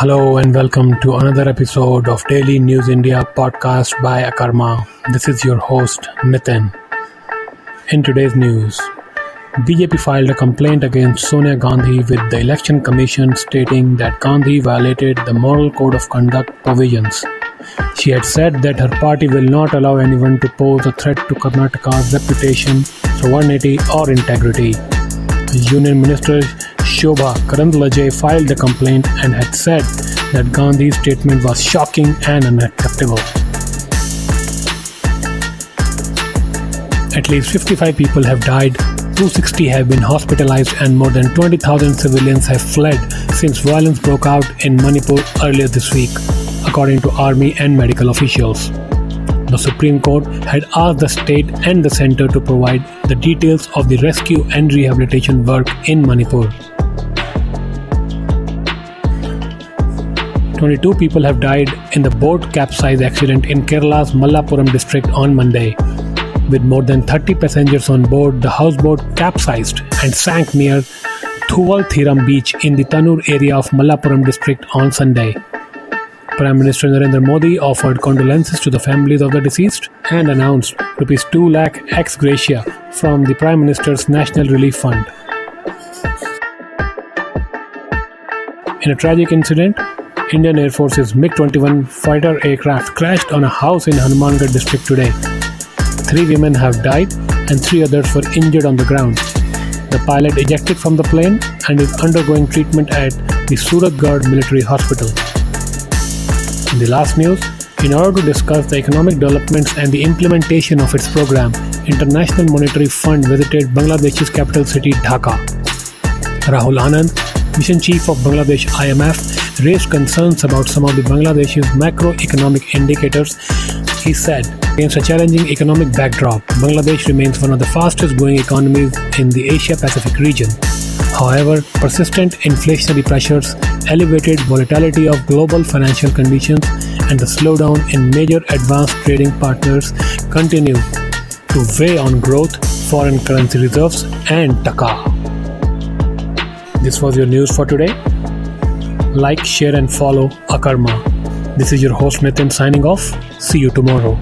Hello and welcome to another episode of Daily News India podcast by Akarma. This is your host Nitin. In today's news, BJP filed a complaint against Sonia Gandhi with the Election Commission stating that Gandhi violated the Model Code of Conduct provisions. She had said that her party will not allow anyone to pose a threat to Karnataka's reputation, sovereignty, or integrity. Union Minister Shobha Karandlaje filed the complaint and had said that Gandhi's statement was shocking and unacceptable. At least 55 people have died, 260 have been hospitalized, and more than 20,000 civilians have fled since violence broke out in Manipur earlier this week, according to army and medical officials. The Supreme Court had asked the state and the center to provide the details of the rescue and rehabilitation work in Manipur. 22 people have died in the boat capsize accident in Kerala's Malappuram district on Monday. With more than 30 passengers on board, the houseboat capsized and sank near Thoovaltheeram beach in the Tanur area of Malappuram district on Sunday. Prime Minister Narendra Modi offered condolences to the families of the deceased and announced rupees 2 lakh ex gratia from the Prime Minister's National Relief Fund. In a tragic incident, Indian Air Force's MiG-21 fighter aircraft crashed on a house in Hanumangarh district today. Three women have died and three others were injured on the ground. The pilot ejected from the plane and is undergoing treatment at the Suratgarh Military Hospital. In the last news, in order to discuss the economic developments and the implementation of its program, International Monetary Fund visited Bangladesh's capital city Dhaka. Rahul Anand, mission chief of Bangladesh IMF, raised concerns about some of the Bangladesh's macroeconomic indicators. He said, against a challenging economic backdrop, Bangladesh remains one of the fastest growing economies in the Asia Pacific region. However, persistent inflationary pressures, elevated volatility of global financial conditions, and the slowdown in major advanced trading partners continue to weigh on growth, foreign currency reserves, and taka. This was your news for today. Like, share, and follow Akarma. This is your host Nitin signing off. See you tomorrow.